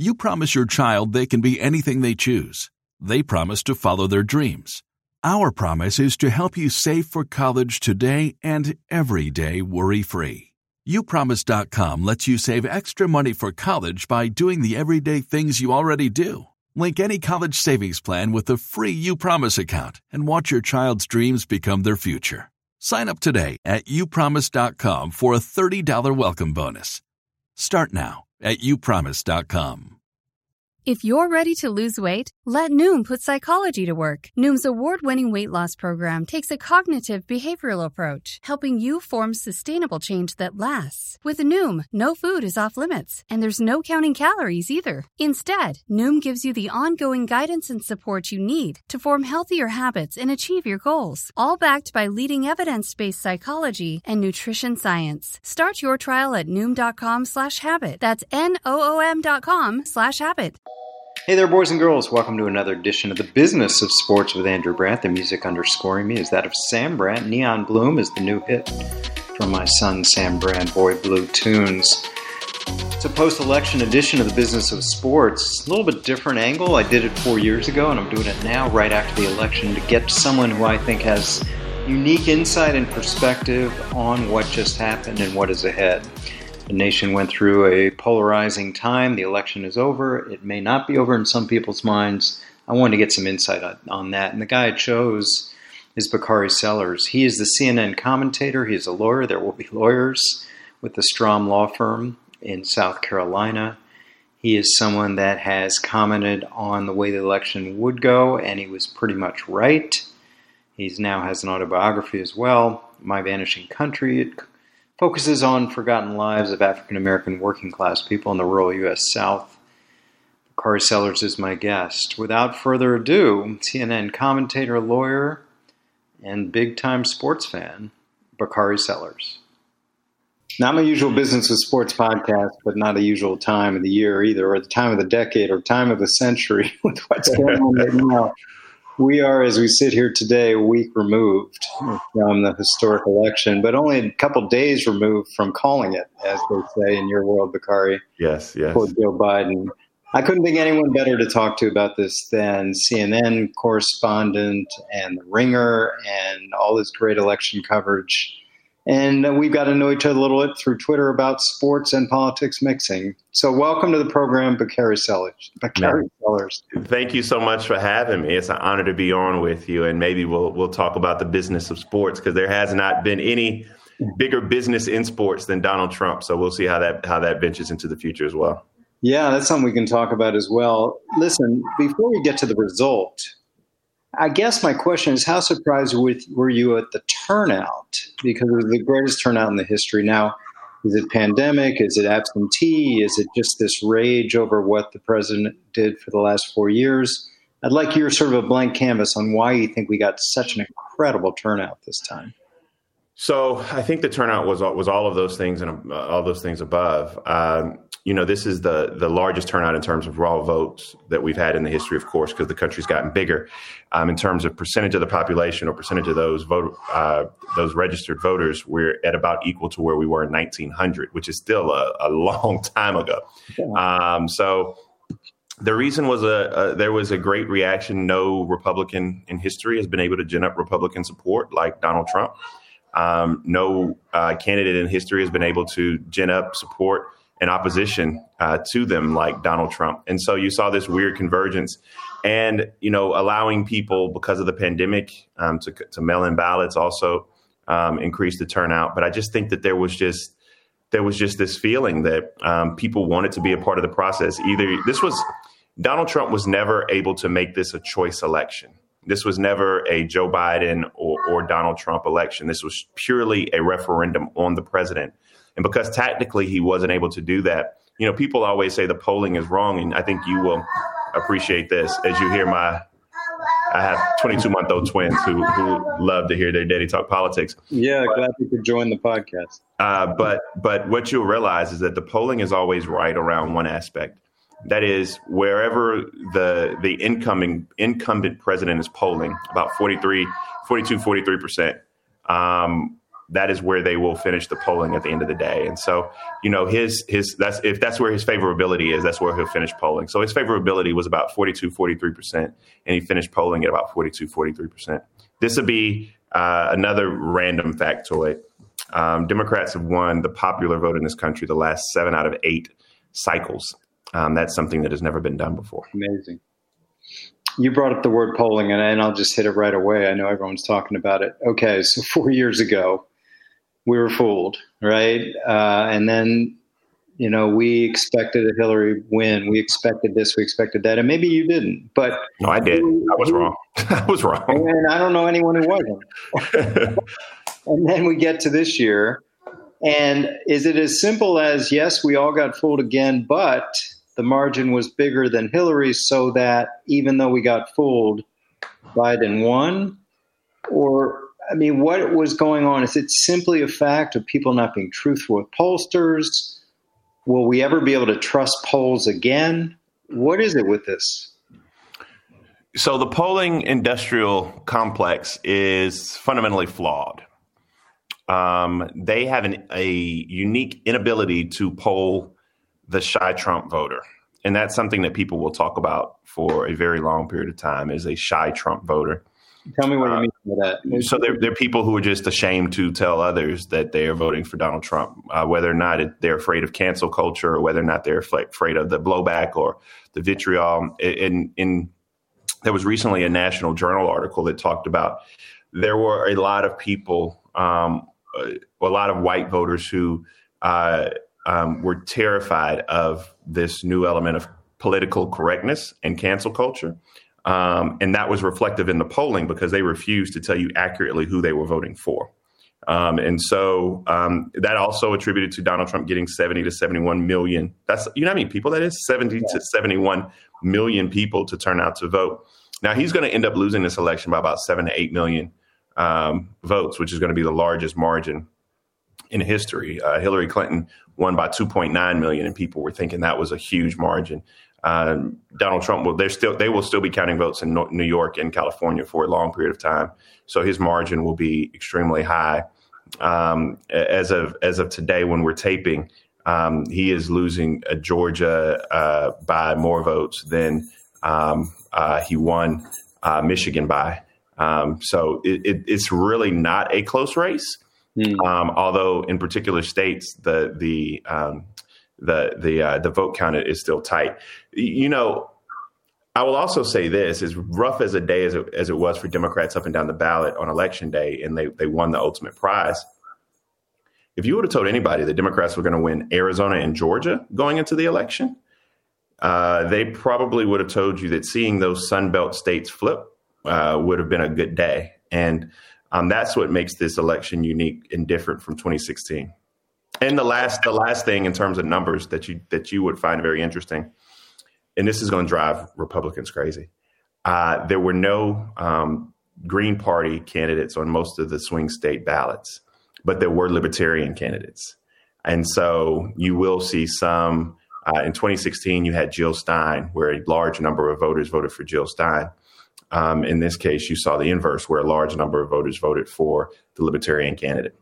You promise your child they can be anything they choose. They promise to follow their dreams. Our promise is to help you save for college today and every day worry free. UPromise.com lets you save extra money for college by doing the everyday things you already do. Link any college savings plan with the free UPromise account and watch your child's dreams become their future. Sign up today at upromise.com for a $30 welcome bonus. Start now at upromise.com. If you're ready to lose weight, let Noom put psychology to work. Noom's award winning weight loss program takes a cognitive behavioral approach, helping you form sustainable change that lasts. With Noom, no food is off limits, and there's no counting calories either. Instead, Noom gives you the ongoing guidance and support you need to form healthier habits and achieve your goals, all backed by leading evidence based psychology and nutrition science. Start your trial at Noom.com slash habit. That's N O O M dot com slash habit. Hey there, boys and girls. Welcome to another edition of the Business of Sports with Andrew Brandt. The music underscoring me is that of Sam Brandt. Neon Bloom is the new hit from my son Sam Brandt, Boy Blue Tunes. It's a post election edition of the Business of Sports. A little bit different angle. I did it four years ago, and I'm doing it now right after the election to get someone who I think has unique insight and perspective on what just happened and what is ahead. The nation went through a polarizing time. The election is over. It may not be over in some people's minds. I wanted to get some insight on, that. And the guy I chose is Bakari Sellers. He is the CNN commentator. He is a lawyer. There will be lawyers with the Strom Law Firm in South Carolina. He is someone that has commented on the way the election would go, and he was pretty much right. He now has an autobiography as well, My Vanishing Country. It focuses on forgotten lives of African American working class people in the rural U.S. South. Bakari Sellers is my guest. Without further ado, CNN commentator, lawyer, and big time sports fan, Bakari Sellers. Not my usual business with sports podcast, but not a usual time of the year either, or the time of the decade, or time of the century with what's going on right now we are, as we sit here today, a week removed from the historic election, but only a couple days removed from calling it, as they say in your world, Bakari. Yes, yes. For Joe Biden. I couldn't think anyone better to talk to about this than CNN correspondent and The Ringer and all this great election coverage and we've got to know each other a little bit through Twitter about sports and politics mixing. So, welcome to the program, Bakari Sellers. Bakari Sellers. Thank you so much for having me. It's an honor to be on with you, and maybe we'll we'll talk about the business of sports because there has not been any bigger business in sports than Donald Trump. So we'll see how that how that ventures into the future as well. Yeah, that's something we can talk about as well. Listen, before we get to the result, I guess my question is how surprised with, were you at the turnout? Because it was the greatest turnout in the history. Now, is it pandemic? Is it absentee? Is it just this rage over what the president did for the last four years? I'd like your sort of a blank canvas on why you think we got such an incredible turnout this time. So I think the turnout was was all of those things and uh, all those things above. Um, you know, this is the the largest turnout in terms of raw votes that we've had in the history, of course, because the country's gotten bigger. Um, in terms of percentage of the population or percentage of those vote uh, those registered voters, we're at about equal to where we were in 1900, which is still a, a long time ago. Um, so the reason was a, a, there was a great reaction. No Republican in history has been able to gin up Republican support like Donald Trump. Um, no uh, candidate in history has been able to gin up support and opposition uh, to them like Donald Trump. And so you saw this weird convergence and, you know, allowing people because of the pandemic um, to, to mail in ballots also um, increased the turnout. But I just think that there was just, there was just this feeling that um, people wanted to be a part of the process. Either this was, Donald Trump was never able to make this a choice election. This was never a Joe Biden or, or Donald Trump election. This was purely a referendum on the president. And because tactically he wasn't able to do that, you know, people always say the polling is wrong. And I think you will appreciate this as you hear my I have 22 month old twins who, who love to hear their daddy talk politics. Yeah, but, glad you could join the podcast. Uh, but but what you'll realize is that the polling is always right around one aspect. That is, wherever the the incoming incumbent president is polling, about 43, 42, 43 percent, um, that is where they will finish the polling at the end of the day. And so, you know, his his that's if that's where his favorability is, that's where he'll finish polling. So his favorability was about 42, 43 percent, and he finished polling at about 42, 43 percent. This would be uh, another random factoid. Um, Democrats have won the popular vote in this country the last seven out of eight cycles. Um, that's something that has never been done before. Amazing. You brought up the word polling, and, and I'll just hit it right away. I know everyone's talking about it. Okay, so four years ago, we were fooled, right? Uh, and then, you know, we expected a Hillary win. We expected this. We expected that, and maybe you didn't. But no, I did. I was wrong. I was wrong. And I don't know anyone who wasn't. and then we get to this year, and is it as simple as yes, we all got fooled again, but the margin was bigger than Hillary's, so that even though we got fooled, Biden won? Or, I mean, what was going on? Is it simply a fact of people not being truthful with pollsters? Will we ever be able to trust polls again? What is it with this? So, the polling industrial complex is fundamentally flawed. Um, they have an, a unique inability to poll the shy Trump voter. And that's something that people will talk about for a very long period of time is a shy Trump voter. Tell me what uh, you mean by that. So they're, they're people who are just ashamed to tell others that they are voting for Donald Trump, uh, whether or not it, they're afraid of cancel culture or whether or not they're afraid of the blowback or the vitriol. In, in there was recently a National Journal article that talked about there were a lot of people, um, a lot of white voters who uh, um, were terrified of this new element of political correctness and cancel culture. Um, and that was reflective in the polling because they refused to tell you accurately who they were voting for. Um, and so um, that also attributed to Donald Trump getting 70 to 71 million. That's, you know how many people that is? 70 yeah. to 71 million people to turn out to vote. Now he's going to end up losing this election by about seven to eight million um, votes, which is going to be the largest margin in history. Uh, Hillary Clinton won by 2.9 million, and people were thinking that was a huge margin. Um, Donald Trump will they're still they will still be counting votes in New York and California for a long period of time, so his margin will be extremely high. Um, as of as of today, when we're taping, um, he is losing uh, Georgia uh, by more votes than um, uh, he won uh, Michigan by. Um, so it, it, it's really not a close race. Mm. Um, although in particular states, the the um, the the uh, the vote count is still tight. You know, I will also say this: as rough as a day as it, as it was for Democrats up and down the ballot on election day, and they they won the ultimate prize. If you would have told anybody that Democrats were going to win Arizona and Georgia going into the election, uh, they probably would have told you that seeing those Sun Belt states flip uh, would have been a good day. And um, that's what makes this election unique and different from 2016. And the last, the last thing in terms of numbers that you that you would find very interesting, and this is going to drive Republicans crazy. Uh, there were no um, Green Party candidates on most of the swing state ballots, but there were Libertarian candidates, and so you will see some. Uh, in 2016, you had Jill Stein, where a large number of voters voted for Jill Stein. Um, in this case, you saw the inverse, where a large number of voters voted for the Libertarian candidate.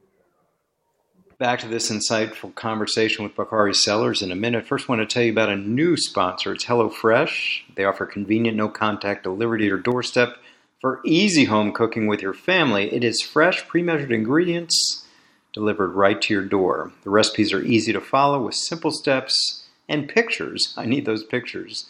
Back to this insightful conversation with Bakari Sellers in a minute. First, I want to tell you about a new sponsor. It's HelloFresh. They offer convenient, no contact delivery to your doorstep for easy home cooking with your family. It is fresh, pre measured ingredients delivered right to your door. The recipes are easy to follow with simple steps and pictures. I need those pictures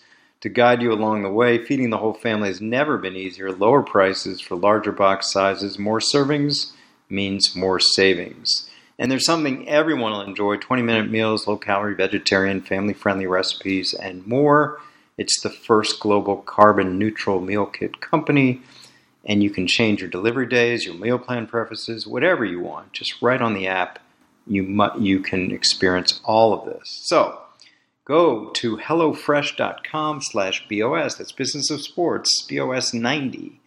to guide you along the way. Feeding the whole family has never been easier. Lower prices for larger box sizes, more servings means more savings. And there's something everyone will enjoy 20 minute meals, low calorie, vegetarian, family friendly recipes, and more. It's the first global carbon neutral meal kit company. And you can change your delivery days, your meal plan preferences, whatever you want. Just right on the app, you, mu- you can experience all of this. So, go to hellofresh.com slash BOS. That's Business of Sports, BOS90.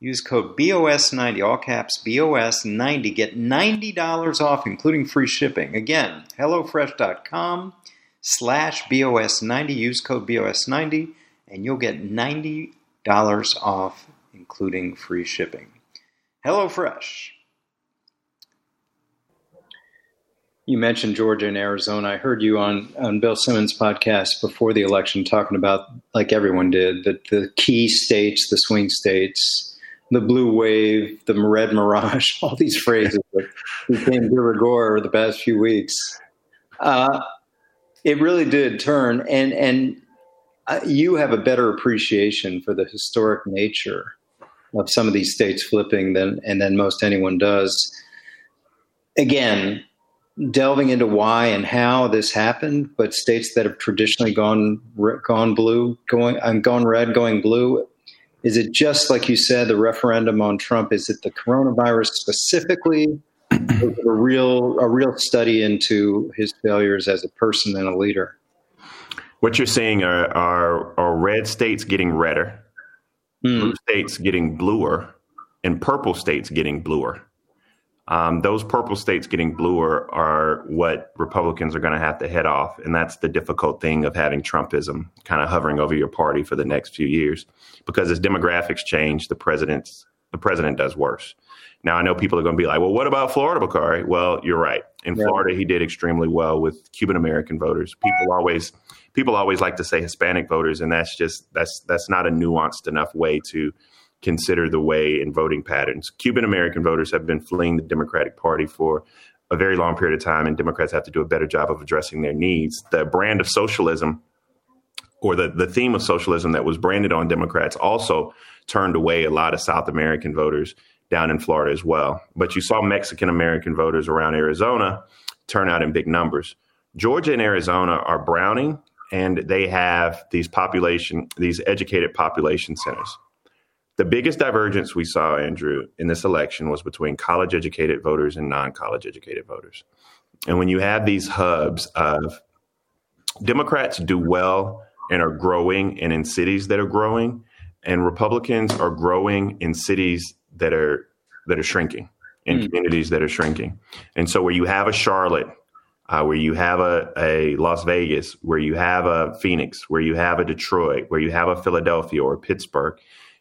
Use code BOS90, all caps BOS90. Get $90 off, including free shipping. Again, hellofresh.com slash BOS90. Use code BOS90, and you'll get $90 off, including free shipping. HelloFresh You mentioned Georgia and Arizona. I heard you on, on Bill Simmons' podcast before the election talking about, like everyone did, that the key states, the swing states, the blue wave, the red mirage, all these phrases that became de rigueur over the past few weeks. Uh, it really did turn, and and uh, you have a better appreciation for the historic nature of some of these states flipping than and than most anyone does. Again, delving into why and how this happened, but states that have traditionally gone gone blue, going and gone red, going blue. Is it just like you said, the referendum on Trump? Is it the coronavirus specifically? a real a real study into his failures as a person and a leader. What you're seeing are are, are red states getting redder, mm. blue states getting bluer, and purple states getting bluer. Um, those purple states getting bluer are what Republicans are going to have to head off, and that's the difficult thing of having Trumpism kind of hovering over your party for the next few years, because as demographics change, the president's the president does worse. Now I know people are going to be like, "Well, what about Florida, Bakari?" Well, you're right. In yeah. Florida, he did extremely well with Cuban American voters. People always people always like to say Hispanic voters, and that's just that's that's not a nuanced enough way to consider the way in voting patterns. Cuban American voters have been fleeing the Democratic Party for a very long period of time, and Democrats have to do a better job of addressing their needs. The brand of socialism or the, the theme of socialism that was branded on Democrats also turned away a lot of South American voters down in Florida as well. But you saw Mexican American voters around Arizona turn out in big numbers. Georgia and Arizona are browning, and they have these population, these educated population centers. The biggest divergence we saw, Andrew, in this election was between college educated voters and non college educated voters. And when you have these hubs of Democrats do well and are growing and in cities that are growing, and Republicans are growing in cities that are that are shrinking, in mm. communities that are shrinking. And so, where you have a Charlotte, uh, where you have a, a Las Vegas, where you have a Phoenix, where you have a Detroit, where you have a Philadelphia or Pittsburgh,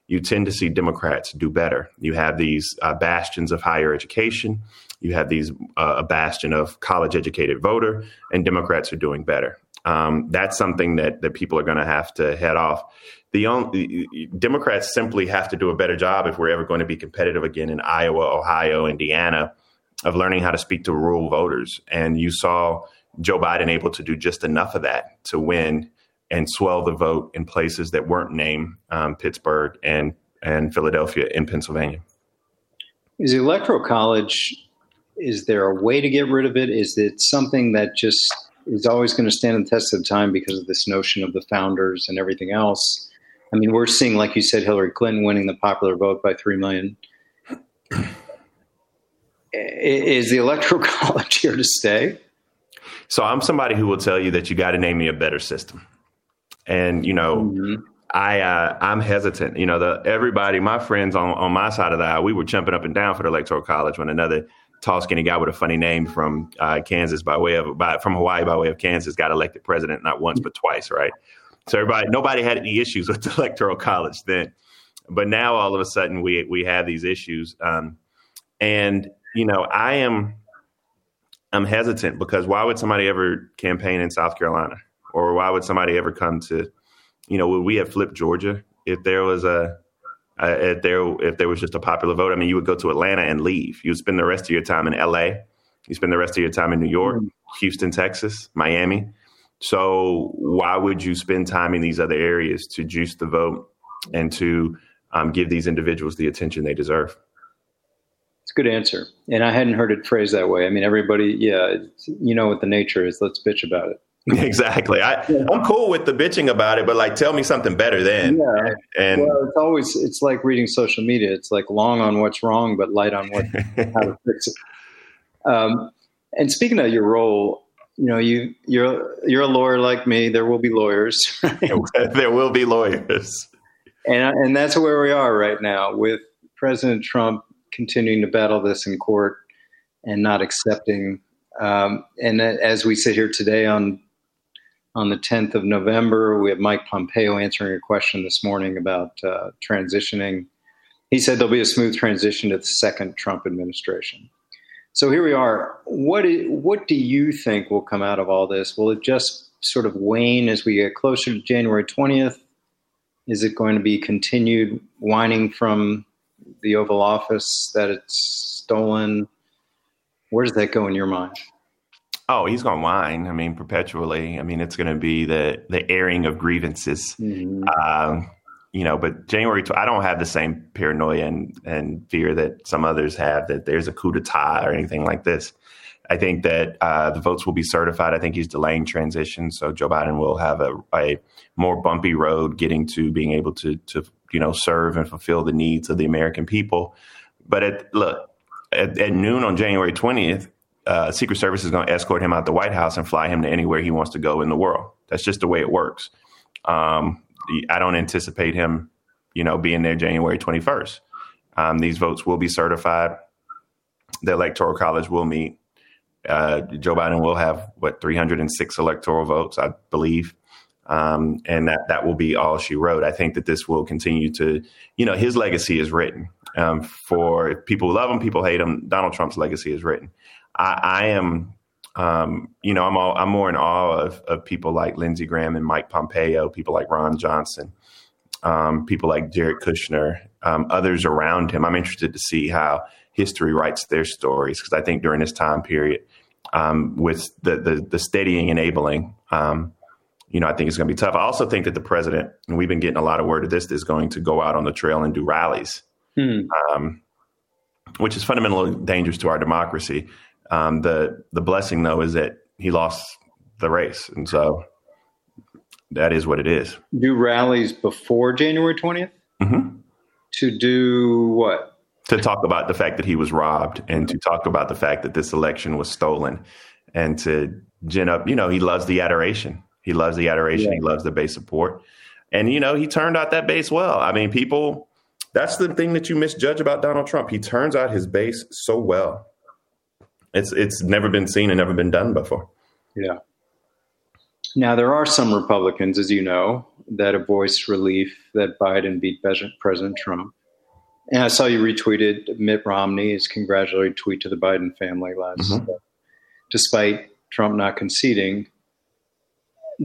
you tend to see Democrats do better. You have these uh, bastions of higher education. You have these uh, a bastion of college educated voter, and Democrats are doing better. Um, that's something that that people are going to have to head off. The only, Democrats simply have to do a better job if we're ever going to be competitive again in Iowa, Ohio, Indiana, of learning how to speak to rural voters. And you saw Joe Biden able to do just enough of that to win and swell the vote in places that weren't named um, Pittsburgh and and Philadelphia in Pennsylvania. Is the electoral college? Is there a way to get rid of it? Is it something that just is always going to stand the test of time because of this notion of the founders and everything else? I mean, we're seeing, like you said, Hillary Clinton winning the popular vote by three million. Is the electoral college here to stay? So I'm somebody who will tell you that you got to name me a better system, and you know. Mm-hmm. I uh, I'm hesitant. You know, the everybody, my friends on, on my side of the aisle, we were jumping up and down for the electoral college when another tall, skinny guy with a funny name from uh, Kansas by way of by, from Hawaii by way of Kansas got elected president not once but twice, right? So everybody, nobody had any issues with the electoral college then, but now all of a sudden we we have these issues, um, and you know I am I'm hesitant because why would somebody ever campaign in South Carolina, or why would somebody ever come to, you know, would we have flipped Georgia if there was a uh, if there if there was just a popular vote, I mean, you would go to Atlanta and leave. You would spend the rest of your time in L.A. You spend the rest of your time in New York, mm-hmm. Houston, Texas, Miami. So why would you spend time in these other areas to juice the vote and to um, give these individuals the attention they deserve? It's a good answer, and I hadn't heard it phrased that way. I mean, everybody, yeah, you know what the nature is. Let's bitch about it. Exactly. I, I'm cool with the bitching about it, but like, tell me something better then. Yeah. And well, it's always, it's like reading social media. It's like long on what's wrong, but light on what, how to fix it. Um, and speaking of your role, you know, you you're you're a lawyer like me. There will be lawyers. there will be lawyers, and and that's where we are right now with President Trump continuing to battle this in court and not accepting. Um, and as we sit here today on on the 10th of November, we have Mike Pompeo answering a question this morning about uh, transitioning. He said there'll be a smooth transition to the second Trump administration. So here we are. What is, what do you think will come out of all this? Will it just sort of wane as we get closer to January 20th? Is it going to be continued whining from the Oval Office that it's stolen? Where does that go in your mind? Oh, he's going to whine. I mean, perpetually. I mean, it's going to be the the airing of grievances. Mm-hmm. Uh, you know, but January, I don't have the same paranoia and, and fear that some others have that there's a coup d'etat or anything like this. I think that uh, the votes will be certified. I think he's delaying transition, so Joe Biden will have a, a more bumpy road getting to being able to to you know serve and fulfill the needs of the American people. But at, look, at, at noon on January twentieth, uh, Secret Service is going to escort him out the White House and fly him to anywhere he wants to go in the world. That's just the way it works. Um, I don't anticipate him, you know, being there January 21st. Um, these votes will be certified. The Electoral College will meet. Uh, Joe Biden will have what 306 electoral votes, I believe, um, and that that will be all she wrote. I think that this will continue to, you know, his legacy is written. Um, for people love him, people hate him. Donald Trump's legacy is written. I, I am um, you know, I'm all, I'm more in awe of, of people like Lindsey Graham and Mike Pompeo, people like Ron Johnson, um, people like Jared Kushner, um, others around him. I'm interested to see how history writes their stories because I think during this time period, um, with the, the, the steadying enabling, um, you know, I think it's going to be tough. I also think that the president, and we've been getting a lot of word of this, is going to go out on the trail and do rallies, hmm. Um, which is fundamentally dangerous to our democracy. Um, the the blessing though is that he lost the race, and so that is what it is. Do rallies before January 20th mm-hmm. to do what? To talk about the fact that he was robbed, and to talk about the fact that this election was stolen, and to gin up. You know, he loves the adoration. He loves the adoration. Yeah. He loves the base support, and you know, he turned out that base well. I mean, people. That's the thing that you misjudge about Donald Trump. He turns out his base so well it's it's never been seen and never been done before. Yeah. Now there are some Republicans, as you know, that have voiced relief that Biden beat President Trump. And I saw you retweeted Mitt Romney's congratulatory tweet to the Biden family last, mm-hmm. despite Trump not conceding.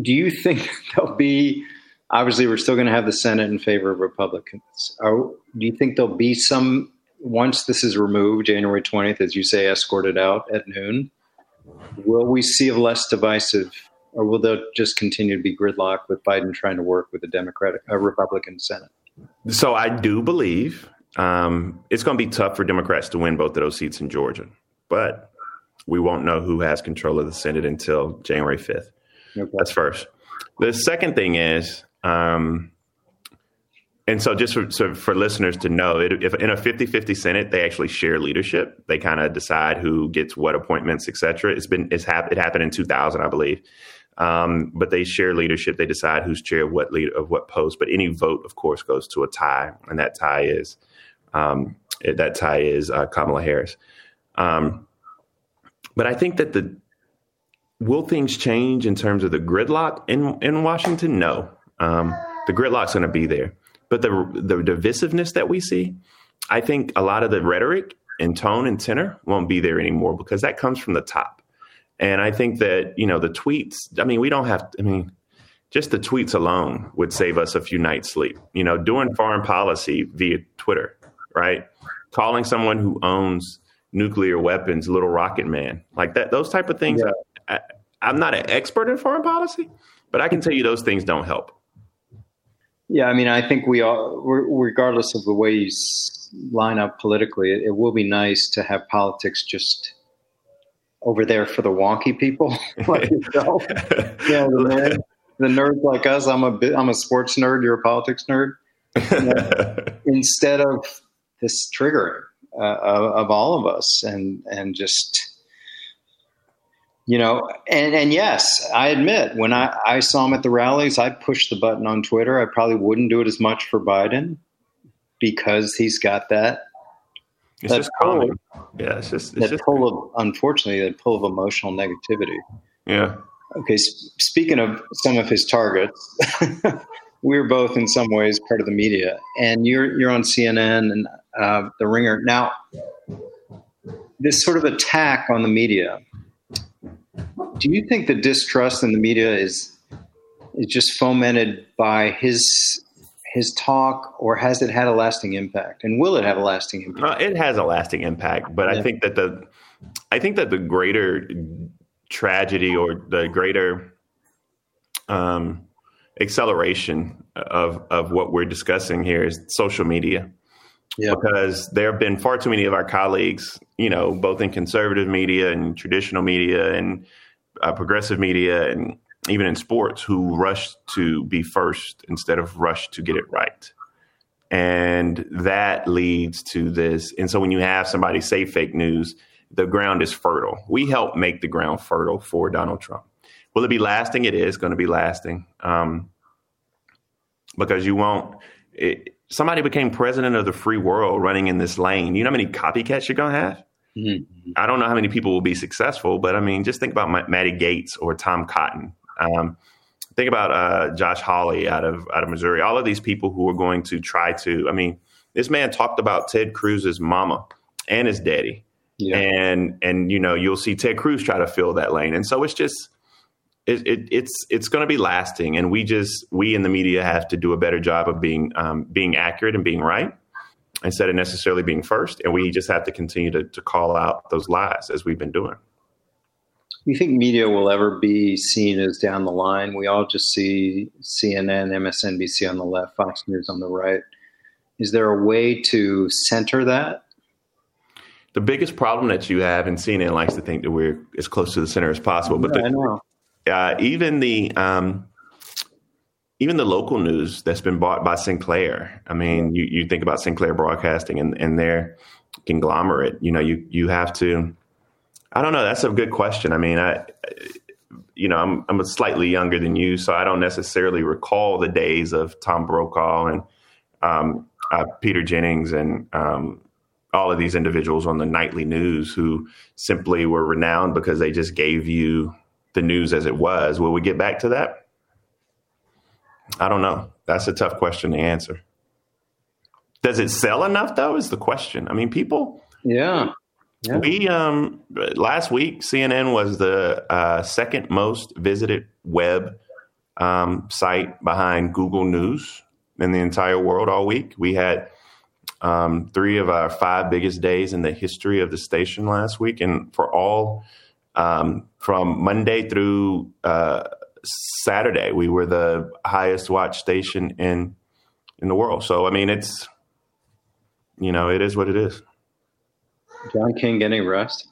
Do you think there'll be? Obviously, we're still going to have the Senate in favor of Republicans. Are, do you think there'll be some once this is removed, January 20th, as you say, escorted out at noon, will we see a less divisive, or will there just continue to be gridlock with Biden trying to work with a Democratic, a Republican Senate? So I do believe um, it's going to be tough for Democrats to win both of those seats in Georgia, but we won't know who has control of the Senate until January 5th. Okay. That's first. The second thing is, um, and so just for, so for listeners to know it, if in a 50-50 senate they actually share leadership. They kind of decide who gets what appointments etc it's been it's hap- it happened in 2000 i believe. Um, but they share leadership. They decide who's chair of what lead of what post. But any vote of course goes to a tie and that tie is um, that tie is uh, kamala harris. Um, but i think that the will things change in terms of the gridlock in in washington? No um, the gridlock's going to be there but the the divisiveness that we see, I think a lot of the rhetoric and tone and tenor won't be there anymore because that comes from the top. And I think that, you know, the tweets, I mean, we don't have, I mean, just the tweets alone would save us a few nights' sleep. You know, doing foreign policy via Twitter, right? Calling someone who owns nuclear weapons, little rocket man, like that, those type of things. Yeah. I, I'm not an expert in foreign policy, but I can tell you those things don't help. Yeah, I mean, I think we all, regardless of the way you line up politically, it, it will be nice to have politics just over there for the wonky people like yourself. you know, the, nerd, the nerds like us. I'm a bit, I'm a sports nerd. You're a politics nerd. You know, instead of this triggering uh, of, of all of us, and and just you know, and, and yes, I admit when I, I saw him at the rallies, I pushed the button on Twitter. I probably wouldn't do it as much for Biden because he's got that. It's that just pull, Yeah, it's just it's that just pull of unfortunately that pull of emotional negativity. Yeah. Okay. Speaking of some of his targets, we're both in some ways part of the media, and you're you're on CNN and uh, The Ringer now this sort of attack on the media. Do you think the distrust in the media is is just fomented by his his talk, or has it had a lasting impact? And will it have a lasting impact? No, it has a lasting impact, but yeah. I think that the I think that the greater tragedy or the greater um, acceleration of of what we're discussing here is social media. Yeah. Because there have been far too many of our colleagues, you know, both in conservative media and traditional media and uh, progressive media and even in sports, who rush to be first instead of rush to get it right. And that leads to this. And so when you have somebody say fake news, the ground is fertile. We help make the ground fertile for Donald Trump. Will it be lasting? It is going to be lasting um, because you won't. It, somebody became president of the free world running in this lane. You know how many copycats you're going to have? Mm-hmm. I don't know how many people will be successful, but I mean, just think about Matt Gaetz or Tom Cotton. Um, think about uh, Josh Hawley out of out of Missouri. All of these people who are going to try to. I mean, this man talked about Ted Cruz's mama and his daddy, yeah. and and you know you'll see Ted Cruz try to fill that lane, and so it's just. It, it, it's it's going to be lasting, and we just we in the media have to do a better job of being um, being accurate and being right instead of necessarily being first. And we just have to continue to, to call out those lies as we've been doing you think media will ever be seen as down the line? We all just see CNN, MSNBC on the left, Fox News on the right. Is there a way to center that? The biggest problem that you have, and CNN likes to think that we're as close to the center as possible, but yeah, the, I know. Uh, even the um, even the local news that's been bought by Sinclair. I mean, you, you think about Sinclair Broadcasting and, and their conglomerate. You know, you you have to I don't know. That's a good question. I mean, I, you know, I'm I'm slightly younger than you, so I don't necessarily recall the days of Tom Brokaw and um, uh, Peter Jennings and um, all of these individuals on the nightly news who simply were renowned because they just gave you the news as it was. Will we get back to that? I don't know. That's a tough question to answer. Does it sell enough though? Is the question. I mean, people. Yeah. Yeah. We um last week CNN was the uh, second most visited web um, site behind Google News in the entire world all week. We had um, three of our five biggest days in the history of the station last week, and for all um, from Monday through uh, Saturday, we were the highest watched station in in the world. So I mean, it's you know, it is what it is. John King getting rest?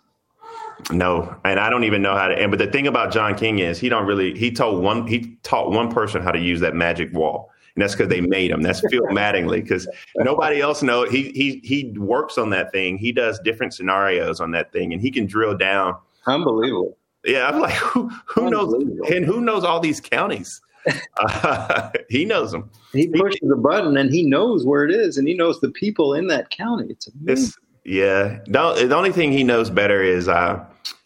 No, and I don't even know how to. And but the thing about John King is he don't really. He told one. He taught one person how to use that magic wall, and that's because they made him. That's Phil Mattingly because nobody else knows. He he he works on that thing. He does different scenarios on that thing, and he can drill down. Unbelievable. Yeah, I'm like, who who knows? And who knows all these counties? Uh, he knows them. He pushes he, a button and he knows where it is, and he knows the people in that county. It's amazing. Yeah. No, the only thing he knows better is uh,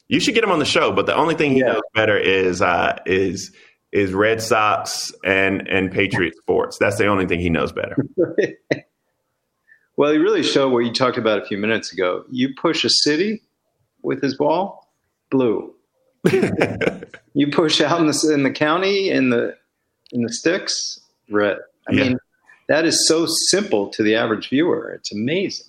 you should get him on the show. But the only thing he yeah. knows better is uh, is is Red Sox and and Patriot sports. That's the only thing he knows better. well, he really showed what you talked about a few minutes ago. You push a city with his ball, blue. you push out in the in the county in the in the sticks, red. I yeah. mean, that is so simple to the average viewer. It's amazing.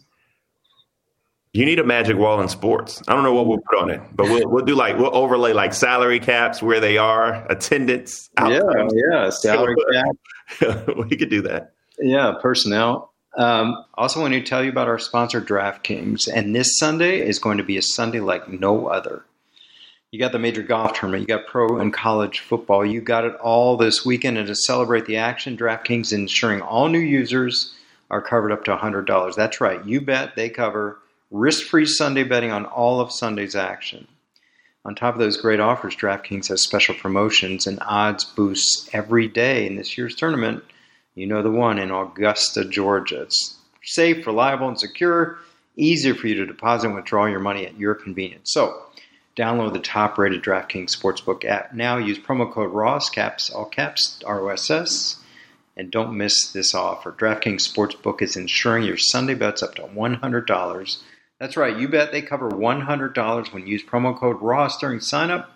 You need a magic wall in sports. I don't know what we'll put on it, but we'll we'll do like we'll overlay like salary caps where they are, attendance. Outcomes. Yeah, yeah, salary cap. we could do that. Yeah, personnel. Um, also, want to tell you about our sponsor, DraftKings, and this Sunday is going to be a Sunday like no other. You got the major golf tournament, you got pro and college football, you got it all this weekend. And to celebrate the action, DraftKings is ensuring all new users are covered up to $100. That's right, you bet they cover risk free Sunday betting on all of Sunday's action. On top of those great offers, DraftKings has special promotions and odds boosts every day in this year's tournament. You know the one in Augusta, Georgia. It's safe, reliable, and secure. Easier for you to deposit and withdraw your money at your convenience. So, download the top rated DraftKings Sportsbook app now. Use promo code ROSS, caps, all caps, R O S S, and don't miss this offer. DraftKings Sportsbook is insuring your Sunday bets up to $100 That's right. You bet they cover $100 when you use promo code Ross during signup.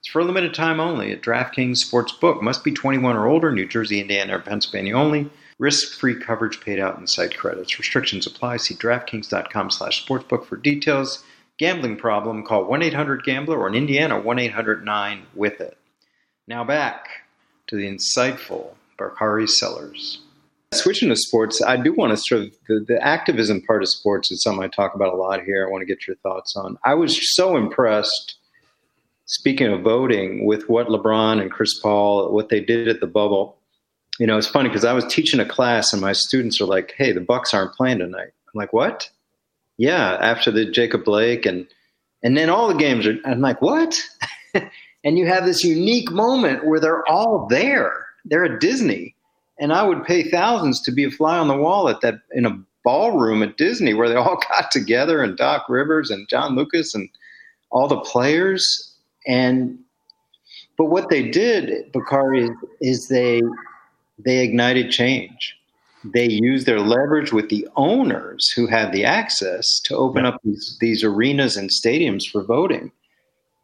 It's for a limited time only at DraftKings Sportsbook. Must be 21 or older. New Jersey, Indiana, or Pennsylvania only. Risk-free coverage paid out in site credits. Restrictions apply. See DraftKings.com slash sportsbook for details. Gambling problem? Call 1-800-GAMBLER or in Indiana, 1-800-9-WITH-IT. Now back to the insightful Bakari Sellers. Switching to sports, I do want to sort of the, the activism part of sports is something I talk about a lot here. I want to get your thoughts on. I was so impressed, speaking of voting, with what LeBron and Chris Paul, what they did at the bubble. You know, it's funny because I was teaching a class and my students are like, "Hey, the Bucks aren't playing tonight." I'm like, "What?" Yeah, after the Jacob Blake and and then all the games are. I'm like, "What?" and you have this unique moment where they're all there. They're at Disney and I would pay thousands to be a fly on the wall at that in a ballroom at Disney where they all got together and Doc Rivers and John Lucas and all the players and but what they did, Bakari, is they they ignited change. They use their leverage with the owners who have the access to open up these, these arenas and stadiums for voting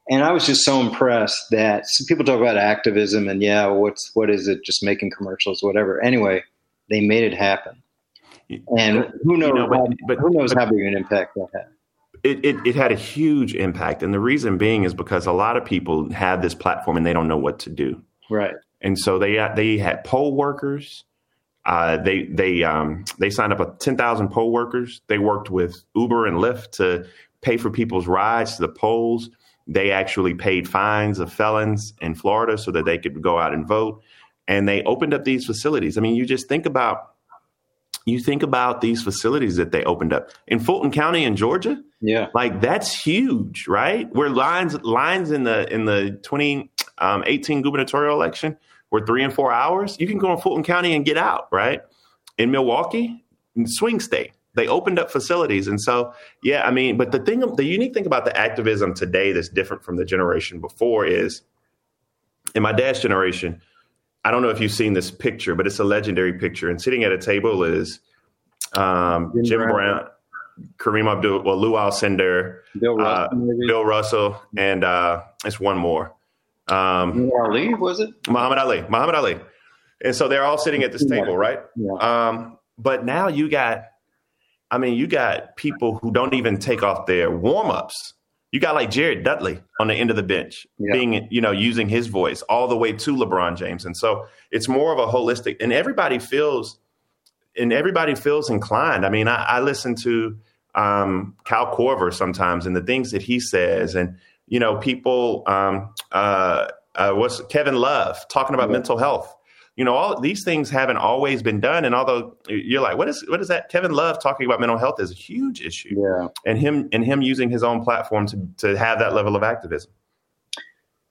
and I was just so impressed that people talk about activism and yeah, what's what is it? Just making commercials, whatever. Anyway, they made it happen, and who knows? You know, but, how, but, who knows but, how big an impact that had? It, it, it had a huge impact, and the reason being is because a lot of people have this platform and they don't know what to do. Right. And so they they had poll workers. Uh, they they um, they signed up a ten thousand poll workers. They worked with Uber and Lyft to pay for people's rides to the polls they actually paid fines of felons in Florida so that they could go out and vote. And they opened up these facilities. I mean, you just think about you think about these facilities that they opened up in Fulton County in Georgia. Yeah, like that's huge, right? Where lines lines in the in the 2018 um, gubernatorial election were three and four hours. You can go in Fulton County and get out, right? In Milwaukee, swing state. They opened up facilities. And so yeah i mean but the thing the unique thing about the activism today that's different from the generation before is in my dad's generation i don't know if you've seen this picture but it's a legendary picture. And sitting at a table is um, jim, brown, brown kareem abdul well lou alcindor bill russell, uh, bill russell and uh, it's one more um, ali was it muhammad ali muhammad ali and so they're all sitting at this table right yeah. um, but now you got I mean, you got people who don't even take off their warm ups. You got like Jared Dudley on the end of the bench, yeah. being you know using his voice all the way to LeBron James, and so it's more of a holistic. And everybody feels, and everybody feels inclined. I mean, I, I listen to um, Kyle Korver sometimes, and the things that he says, and you know, people. Um, uh, uh, what's Kevin Love talking about yeah. mental health? you know, all these things haven't always been done. And although you're like, what is what is that? Kevin Love talking about mental health is a huge issue. Yeah. And him and him using his own platform to to have that level of activism.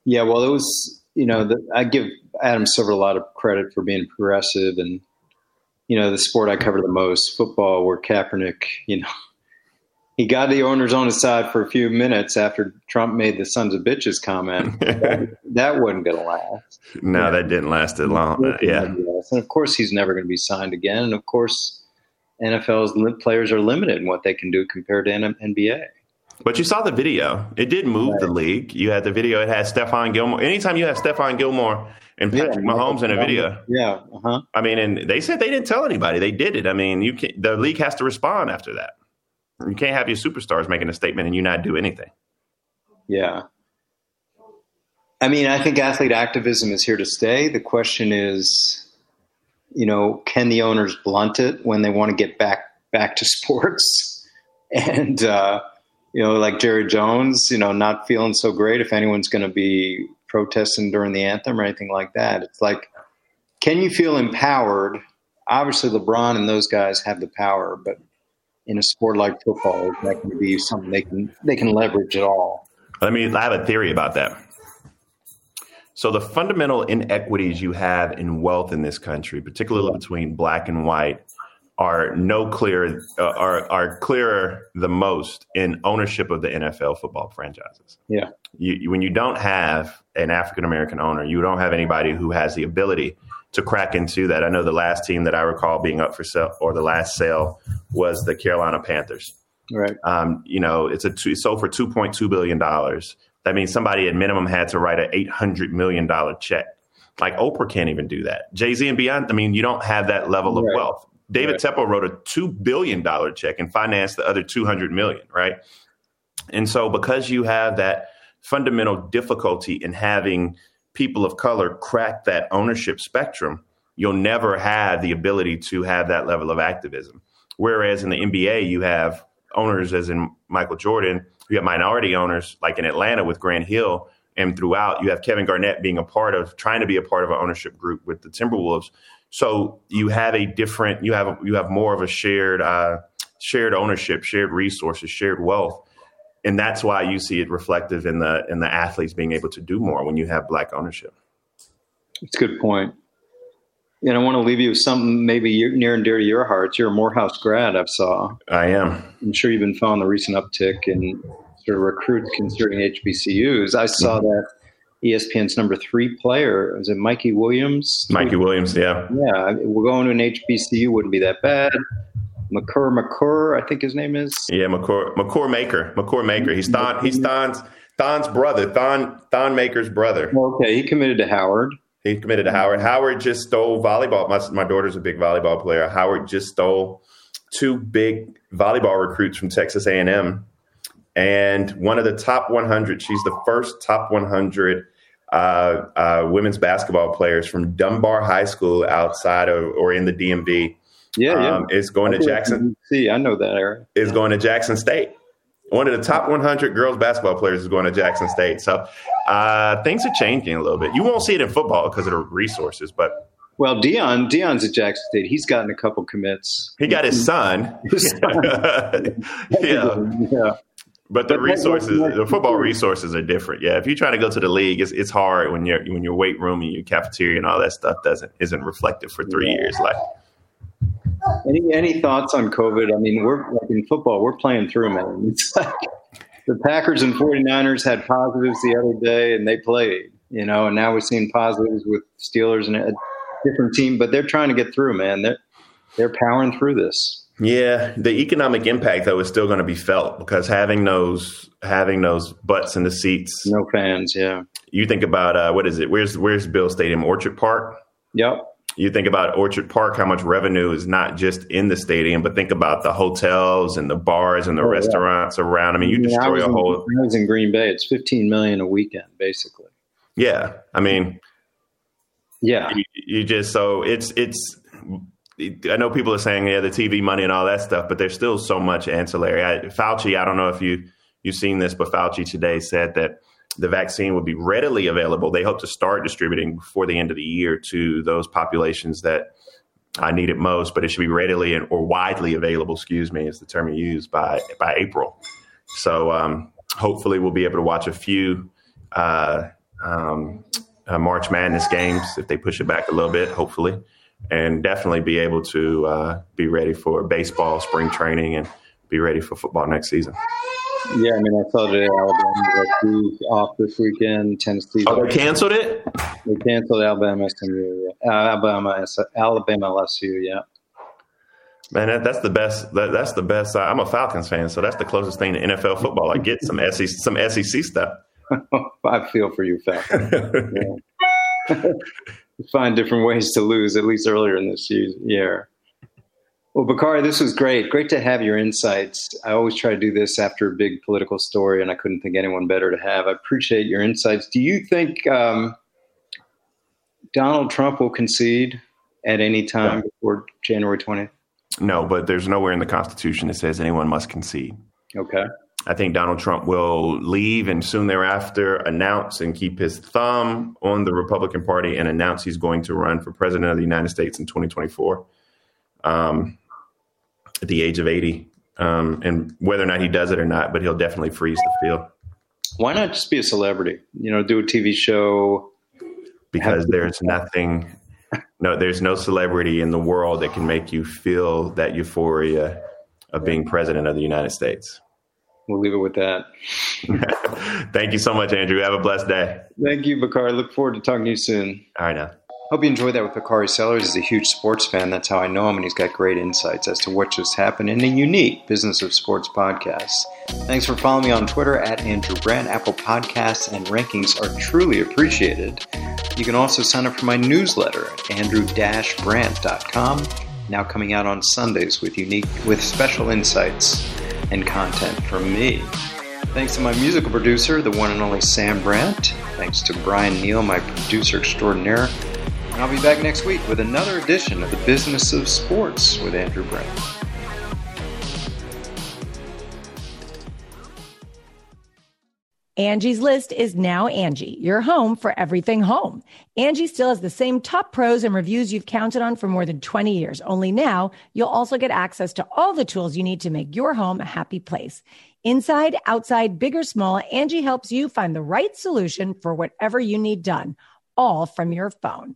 Yeah, well, it was you know the, I give Adam Silver a lot of credit for being progressive and you know the sport I cover the most, football, where Kaepernick, you know, he got the owners on his side for a few minutes after Trump made the sons of bitches comment. that, that wasn't going to last. No, yeah. that didn't last that long. Uh, yeah. And of course, he's never going to be signed again. And of course, NFL's players are limited in what they can do compared to NBA. But you saw the video. It did move right. the league. You had the video. It had Stephon Gilmore. Anytime you have Stephon Gilmore and Patrick yeah, Mahomes in a video, yeah, uh-huh. I mean, and they said they didn't tell anybody. They did it. I mean, you can, the league has to respond after that. You can't have your superstars making a statement and you not do anything. Yeah. I mean, I think athlete activism is here to stay. The question is, you know, can the owners blunt it when they want to get back back to sports? And uh, you know, like Jerry Jones, you know, not feeling so great if anyone's going to be protesting during the anthem or anything like that. It's like, can you feel empowered? Obviously, LeBron and those guys have the power, but in a sport like football, that can be something they can they can leverage at all. Let me. I have a theory about that. So the fundamental inequities you have in wealth in this country, particularly between black and white, are no clear uh, are are clearer the most in ownership of the NFL football franchises. Yeah, you, when you don't have an African American owner, you don't have anybody who has the ability to crack into that. I know the last team that I recall being up for sale or the last sale was the Carolina Panthers. Right. Um, you know, it's a two, it's sold for two point two billion dollars. That means somebody at minimum had to write an eight hundred million dollar check. Like Oprah can't even do that. Jay Z and Beyoncé. I mean, you don't have that level of Right. wealth. David Right. Tepper wrote a two billion dollar check and financed the other two hundred million. Right. And so, because you have that fundamental difficulty in having people of color crack that ownership spectrum, you'll never have the ability to have that level of activism. Whereas in the NBA, you have owners, as in Michael Jordan, you have minority owners, like in Atlanta with Grant Hill, and throughout, you have Kevin Garnett being a part of, trying to be a part of an ownership group with the Timberwolves. So you have a different, you have you have more of a shared uh, shared ownership, shared resources, shared wealth and that's why you see it reflective in the in the athletes being able to do more when you have black ownership. It's a good point. And I want to leave you with something maybe near and dear to your heart. You're a Morehouse grad, I've saw. I am. I'm sure you've been following the recent uptick in sort of recruits considering HBCUs. I saw Mm-hmm. that ESPN's number three player is it Mikey Williams? Mikey Williams, yeah. Yeah, we're going to an HBCU. Wouldn't be that bad. Makur Makur, I think his name is. Yeah, McCoy, McCoy Maker. McCoy Maker. He's Thon he's Thon's Thon's brother, Thon Thon Maker's brother. Okay, he committed to Howard. He committed to Howard. Howard just stole volleyball. My, my daughter's a big volleyball player. Howard just stole two big volleyball recruits from Texas A&M, and one of the top 100. She's the first top 100 uh, uh, women's basketball players from Dunbar High School outside of or in the DMV. Yeah, yeah. Um, is going to Jackson. See, I know that area. Is going to Jackson State. One of the top 100 girls basketball players is going to Jackson State. So uh, things are changing a little bit. You won't see it in football because of the resources, but Well, Deion, Deion's at Jackson State. He's gotten a couple commits. he got his son. His son. yeah, yeah. but the But resources, the football resources are different. Yeah, if you're trying to go to the league, it's it's hard when your when your weight room and your cafeteria and all that stuff doesn't isn't reflective for three Yeah. years. Like Any any thoughts on COVID? I mean, we're like in football, we're playing through, man. It's like the Packers and 49ers had positives the other day and they played, you know, and now we're seeing positives with Steelers and a different team, but they're trying to get through, man. They're they're powering through this. Yeah, the economic impact though is still going to be felt because having those having those butts in the seats. No fans, yeah. You think about uh, what is it? Where's where's Bill Stadium? Orchard Park. Yep. You think about Orchard Park, how much revenue is not just in the stadium, but think about the hotels and the bars and the Oh, yeah. restaurants around. I mean, you I mean, destroy a in- whole. I was in Green Bay. It's 15 million a weekend, basically. Yeah, I mean, Yeah. you, you just so it's it's. I know people are saying yeah, the TV money and all that stuff, but there's still so much ancillary. I, Fauci, I don't know if you you've seen this, but Fauci today said that the vaccine would be readily available. They hope to start distributing before the end of the year to those populations that I need it most, but it should be readily or widely available. Excuse me, is the term you use by by April. So um, hopefully, we'll be able to watch a few uh, um, uh, March Madness games if they push it back a little bit. Hopefully, and definitely be able to uh, be ready for baseball, spring training, and be ready for football next season. Yeah, I mean, I saw today Alabama was off this weekend. Tennessee. Oh, they canceled it. They canceled Alabama SMU. Yeah. Uh, Alabama, Alabama LSU. Yeah. Man, that, that's the best. That, that's the best. I'm a Falcons fan, so that's the closest thing to NFL football. I get some SEC, some SEC stuff. I feel for you, Falcon. Find different ways to lose, at least earlier in this year. Well, Bakari, this was great. Great to have your insights. I always try to do this after a big political story, and I couldn't think anyone better to have. I appreciate your insights. Do you think um, Donald Trump will concede at any time before January 20th? No, but there's nowhere in the Constitution that says anyone must concede. Okay. I think Donald Trump will leave and soon thereafter announce and keep his thumb on the Republican Party and announce he's going to run for president of the United States in 2024 um, at the age of 80. Um, and whether or not he does it or not, but he'll definitely freeze the field Why not just be a celebrity? You know, do a TV show. because there's nothing, no, there's no celebrity in the world that can make you feel that euphoria of being president of the United States. We'll leave it with that. Thank you so much, Andrew. Have a blessed day. Thank you, Bakar. Look forward to talking to you soon. All right, now. Hope you enjoyed that with Bakari Sellers. He's a huge sports fan. That's how I know him, and he's got great insights as to what just happened in a unique Business of Sports podcast. Thanks for following me on Twitter at Andrew Brandt. Apple Podcasts and rankings are truly appreciated. You can also sign up for my newsletter at andrew-brandt.com, now coming out on Sundays with unique with special insights and content from me. Thanks to my musical producer, the one and only Sam Brandt. Thanks to Brian Neal, my producer extraordinaire. And I'll be back next week with another edition of the Business of Sports with Andrew Brandt. Angie's list is now Angie, your home for everything home. Angie still has the same top pros and reviews you've counted on for more than 20 years. Only now you'll also get access to all the tools you need to make your home a happy place. Inside, outside, big or small, Angie helps you find the right solution for whatever you need done all from your phone.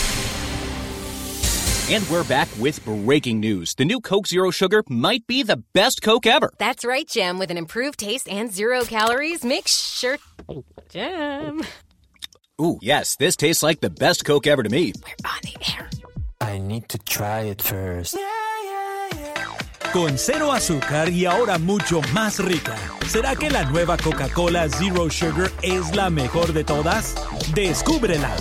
And we're back with breaking news. The new Coke Zero Sugar might be the best Coke ever. That's right, Jim. With an improved taste and zero calories, make sure. Jim. Ooh, yes, this tastes like the best Coke ever to me. We're on the air. I need to try it first. Con cero azúcar y ahora mucho más rica. ¿Será que la nueva Coca-Cola Zero Sugar es la mejor de todas? Descúbrela